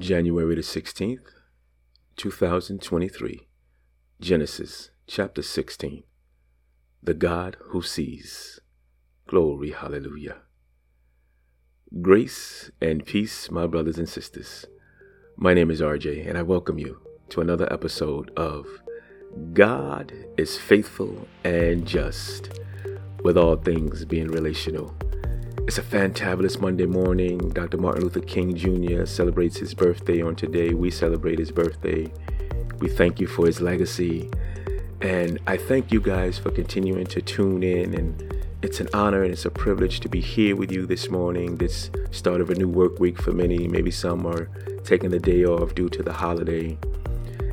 January the 16th, 2023. Genesis chapter 16. The God who sees. Glory, hallelujah. Grace and peace, my brothers and sisters. My name is RJ, and I welcome you to another episode of God is Faithful and Just, with all things being relational. It's a fantabulous Monday morning. Dr. Martin Luther King Jr. celebrates his birthday on today. We celebrate his birthday. We thank you for his legacy. And I thank you guys for continuing to tune in. And it's an honor and it's a privilege to be here with you this morning, this start of a new work week for many. Maybe some are taking the day off due to the holiday.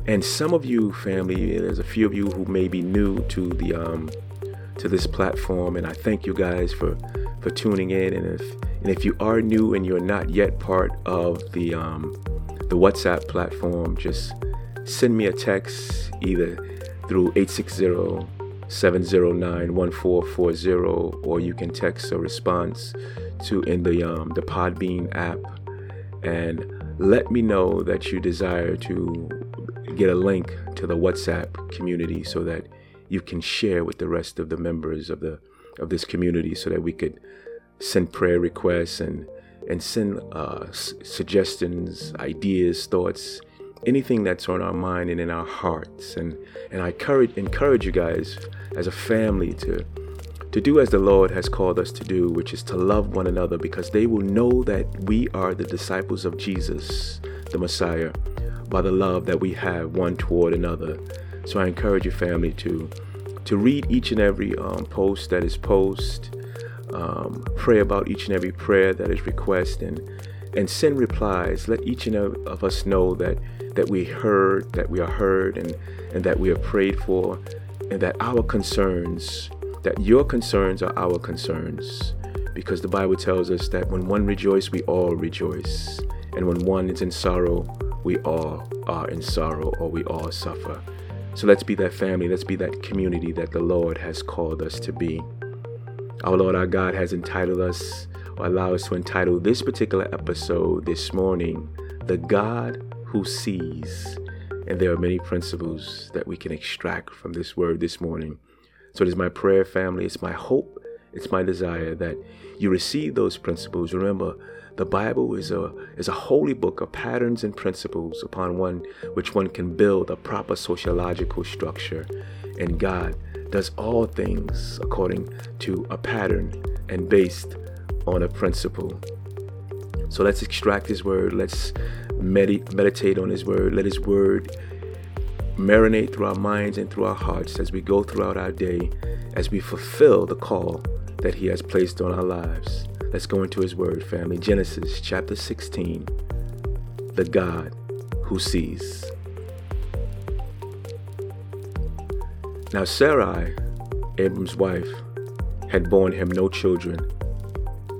And some of you, family, there's a few of you who may be new to the um, to this platform, and I thank you guys for for tuning in. And if and if you are new and you're not yet part of the um, the WhatsApp platform, just send me a text either through 860-709-1440 or you can text a response to in the um, the Podbean app and let me know that you desire to get a link to the WhatsApp community so that you can share with the rest of the members of the of this community so that we could send prayer requests and and send uh, s- suggestions, ideas, thoughts, anything that's on our mind and in our hearts. And and I encourage encourage you guys as a family to to do as the Lord has called us to do, which is to love one another, because they will know that we are the disciples of Jesus, the Messiah, by the love that we have one toward another. So I encourage you, family, to to read each and every um, post that is post, um, pray about each and every prayer that is request, and and send replies. Let each and every of us know that that we heard, that we are heard, and and that we are prayed for, and that our concerns, that your concerns are our concerns, because the Bible tells us that when one rejoices, we all rejoice, and when one is in sorrow, we all are in sorrow, or we all suffer. So let's be that family, let's be that community that the Lord has called us to be. Our Lord, our God, has entitled us, or allowed us to entitle this particular episode this morning, The God Who Sees. And there are many principles that we can extract from this word this morning. So it is my prayer, family, it's my hope, it's my desire that you receive those principles. Remember, the Bible is a is a holy book of patterns and principles upon one which one can build a proper sociological structure. And God does all things according to a pattern and based on a principle. So let's extract His word. Let's med- meditate on His word. Let His word marinate through our minds and through our hearts as we go throughout our day, as we fulfill the call that He has placed on our lives. Let's go into His Word, family. Genesis chapter 16. The God who sees. Now, Sarai, Abram's wife, had borne him no children.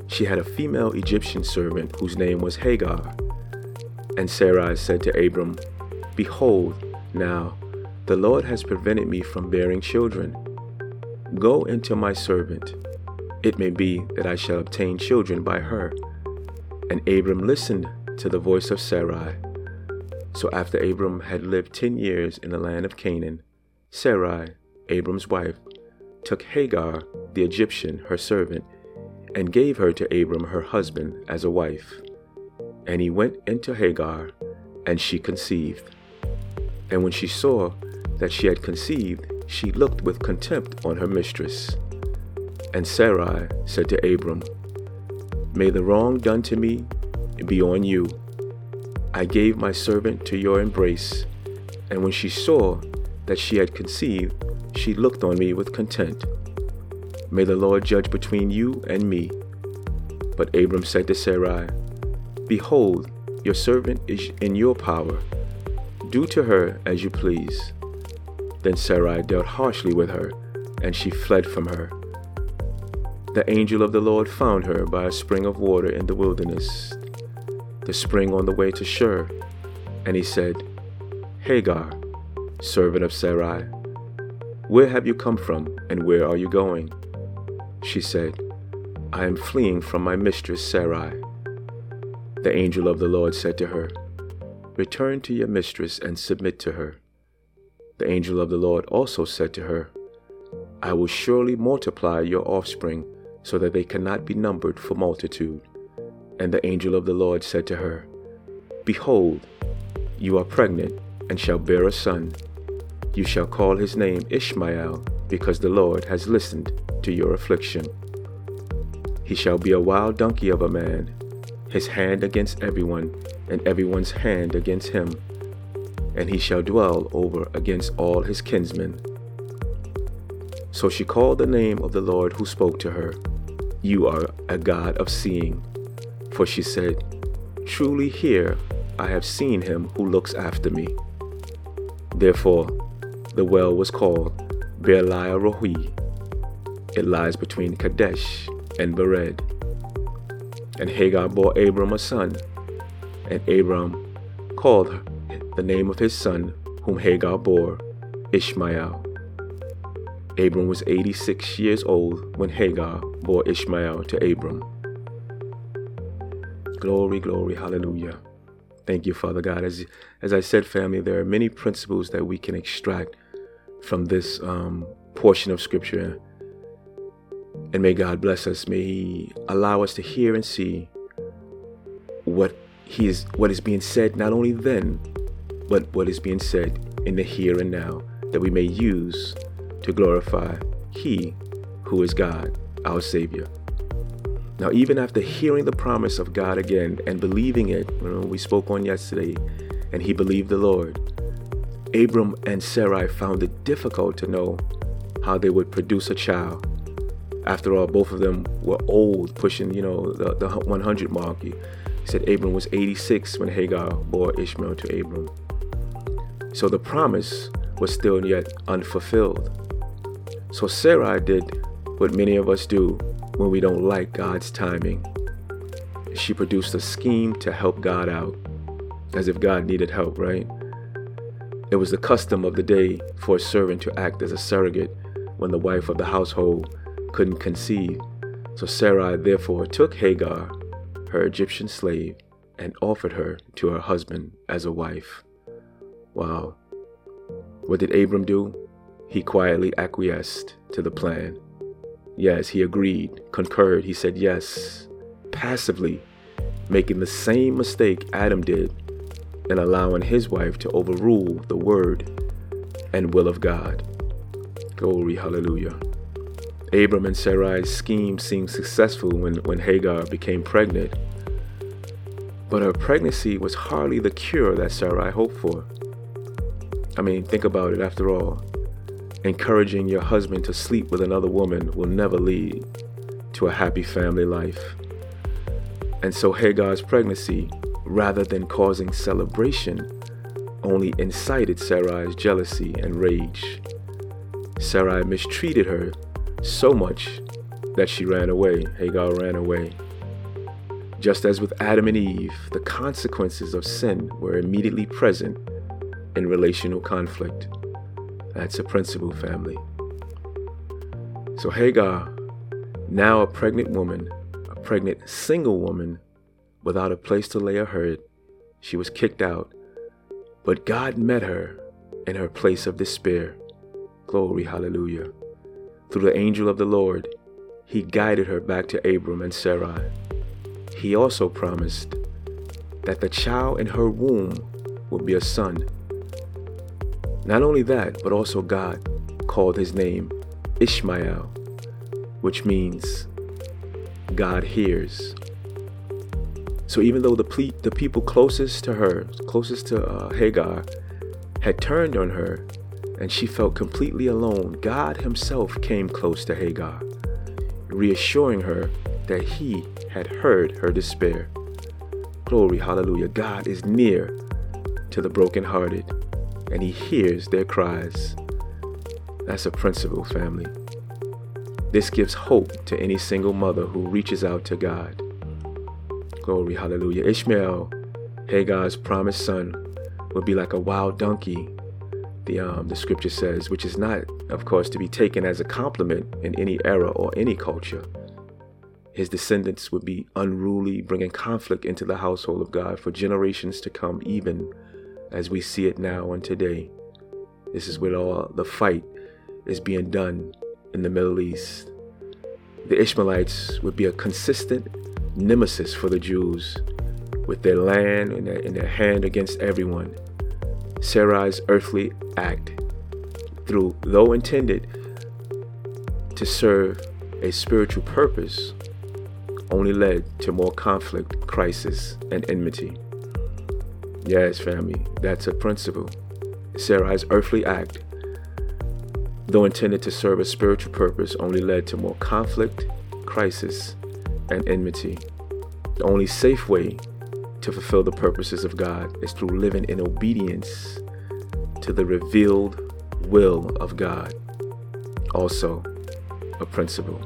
She had a female Egyptian servant whose name was Hagar. And Sarai said to Abram, Behold, now the Lord has prevented me from bearing children. Go into my servant it may be that I shall obtain children by her. And Abram listened to the voice of Sarai. So after Abram had lived ten years in the land of Canaan, Sarai, Abram's wife, took Hagar, the Egyptian, her servant, and gave her to Abram her husband as a wife. And he went into Hagar, and she conceived. And when she saw that she had conceived, she looked with contempt on her mistress. And Sarai said to Abram, May the wrong done to me be on you. I gave my servant to your embrace, and when she saw that she had conceived, she looked on me with content. May the Lord judge between you and me. But Abram said to Sarai, Behold, your servant is in your power. Do to her as you please. Then Sarai dealt harshly with her, and she fled from her. The angel of the Lord found her by a spring of water in the wilderness, the spring on the way to Shur. And he said, Hagar, servant of Sarai, where have you come from and where are you going? She said, I am fleeing from my mistress Sarai. The angel of the Lord said to her, Return to your mistress and submit to her. The angel of the Lord also said to her, I will surely multiply your offspring so that they cannot be numbered for multitude. And the angel of the Lord said to her, Behold, you are pregnant and shall bear a son. You shall call his name Ishmael, because the Lord has listened to your affliction. He shall be a wild donkey of a man, his hand against everyone, and everyone's hand against him. And he shall dwell over against all his kinsmen. So she called the name of the Lord who spoke to her, You are a God of seeing. For she said, Truly here I have seen him who looks after me. Therefore, the well was called Beer-lahai Roi. It lies between Kadesh and Bered. And Hagar bore Abram a son, and Abram called the name of his son, whom Hagar bore, Ishmael. Abram was 86 years old when Hagar bore Ishmael to Abram. Glory, glory, hallelujah. Thank you, Father God. As, as I said, family, there are many principles that we can extract from this um, portion of Scripture. And may God bless us. May He allow us to hear and see what He is, what is being said, not only then, but what is being said in the here and now, that we may use to glorify He who is God, our Savior. Now, even after hearing the promise of God again and believing it, you know, we spoke on yesterday, and he believed the Lord, Abram and Sarai found it difficult to know how they would produce a child. After all, both of them were old, pushing, you know, the, the 100 mark. He said Abram was 86 when Hagar bore Ishmael to Abram. So the promise was still yet unfulfilled. So Sarai did what many of us do when we don't like God's timing. She produced a scheme to help God out, as if God needed help, right? It was the custom of the day for a servant to act as a surrogate when the wife of the household couldn't conceive. So Sarai therefore took Hagar, her Egyptian slave, and offered her to her husband as a wife. Wow. What did Abram do? He quietly acquiesced to the plan. Yes, he agreed, concurred. He said yes, passively, making the same mistake Adam did and allowing his wife to overrule the word and will of God. Glory, hallelujah. Abram and Sarai's scheme seemed successful when, when Hagar became pregnant. But her pregnancy was hardly the cure that Sarai hoped for. I mean, think about it after all encouraging your husband to sleep with another woman will never lead to a happy family life. And so Hagar's pregnancy, rather than causing celebration, only incited Sarai's jealousy and rage. Sarai mistreated her so much that she ran away. Hagar ran away. Just as with Adam and Eve, the consequences of sin were immediately present in relational conflict. That's a principle family. So Hagar, now a pregnant woman, a pregnant single woman, without a place to lay her head, she was kicked out. But God met her in her place of despair. Glory, hallelujah. Through the angel of the Lord, he guided her back to Abram and Sarai. He also promised that the child in her womb would be a son not only that, but also God called his name Ishmael, which means God hears. So even though the, ple- the people closest to her, closest to uh, Hagar, had turned on her and she felt completely alone, God Himself came close to Hagar, reassuring her that He had heard her despair. Glory, hallelujah. God is near to the brokenhearted and He hears their cries. That's a principle, family. This gives hope to any single mother who reaches out to God. Glory, hallelujah. Ishmael, Hagar's promised son, would be like a wild donkey, the, um, the scripture says, which is not, of course, to be taken as a compliment in any era or any culture. His descendants would be unruly, bringing conflict into the household of God for generations to come, even as we see it now and today. This is where all the fight is being done in the Middle East. The Ishmaelites would be a consistent nemesis for the Jews with their land and their, in their hand against everyone. Sarai's earthly act, through though intended to serve a spiritual purpose, only led to more conflict, crisis, and enmity. Yes, family, that's a principle. Sarai's earthly act, though intended to serve a spiritual purpose, only led to more conflict, crisis, and enmity. The only safe way to fulfill the purposes of God is through living in obedience to the revealed will of God. Also, a principle.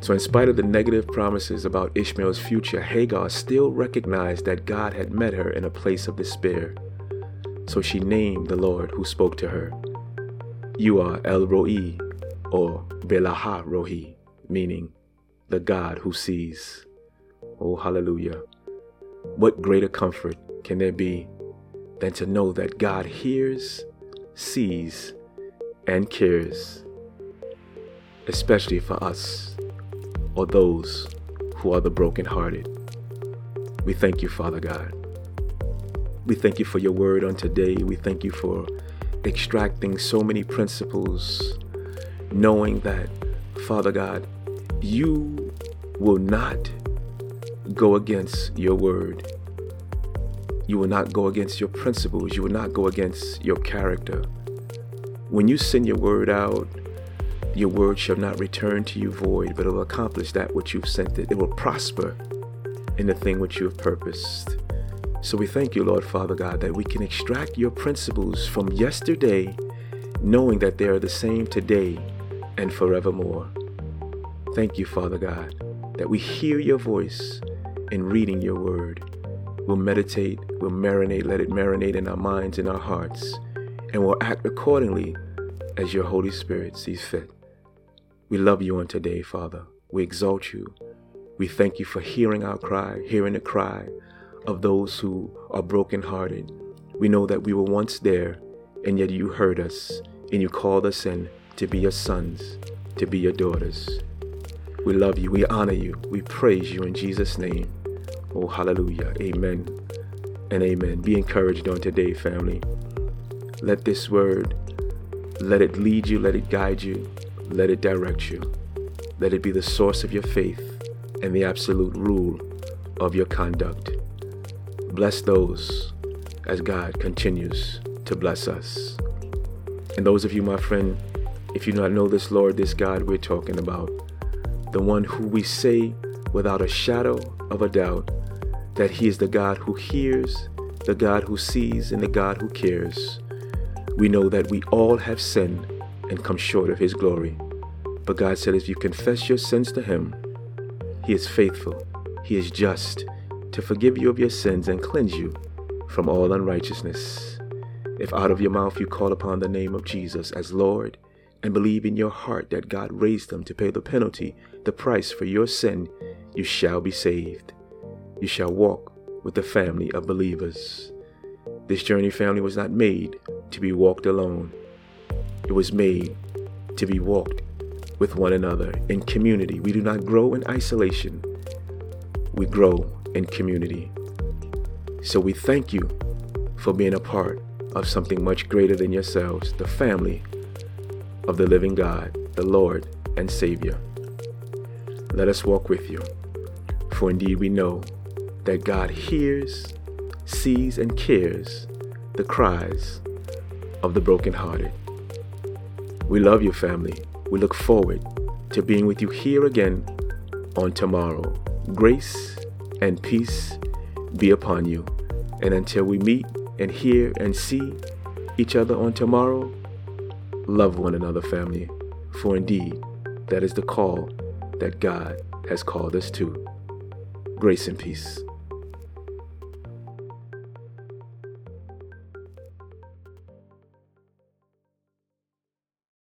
So, in spite of the negative promises about Ishmael's future, Hagar still recognized that God had met her in a place of despair. So she named the Lord who spoke to her. You are El Roi, or Belaha Rohi, meaning the God who sees. Oh, hallelujah. What greater comfort can there be than to know that God hears, sees, and cares, especially for us or those who are the brokenhearted. We thank you, Father God. We thank you for your word on today. We thank you for extracting so many principles, knowing that, Father God, you will not go against your word. You will not go against your principles. You will not go against your character. When you send your word out, your word shall not return to you void, but it will accomplish that which you've sent it. It will prosper in the thing which you have purposed. So we thank you, Lord Father God, that we can extract your principles from yesterday, knowing that they are the same today and forevermore. Thank you, Father God, that we hear your voice in reading your word. We'll meditate, we'll marinate, let it marinate in our minds and our hearts, and we'll act accordingly as your Holy Spirit sees fit. We love you on today, Father. We exalt you. We thank you for hearing our cry, hearing the cry of those who are brokenhearted. We know that we were once there, and yet you heard us, and you called us in to be your sons, to be your daughters. We love you, we honor you, we praise you in Jesus' name. Oh, hallelujah. Amen and amen. Be encouraged on today, family. Let this word, let it lead you, let it guide you, let it direct you. Let it be the source of your faith and the absolute rule of your conduct. Bless those as God continues to bless us. And those of you, my friend, if you do not know this Lord, this God we're talking about, the one who we say without a shadow of a doubt that He is the God who hears, the God who sees, and the God who cares, we know that we all have sinned and come short of His glory. But God said, if you confess your sins to Him, He is faithful, He is just to forgive you of your sins and cleanse you from all unrighteousness. If out of your mouth you call upon the name of Jesus as Lord and believe in your heart that God raised Him to pay the penalty, the price for your sin, you shall be saved. You shall walk with the family of believers. This journey family was not made to be walked alone. It was made to be walked with one another in community. We do not grow in isolation, we grow in community. So we thank you for being a part of something much greater than yourselves, the family of the living God, the Lord and Savior. Let us walk with you, for indeed we know that God hears, sees, and cares the cries of the brokenhearted. We love you, family. We look forward to being with you here again on tomorrow. Grace and peace be upon you. And until we meet and hear and see each other on tomorrow, love one another, family. For indeed, that is the call that God has called us to. Grace and peace.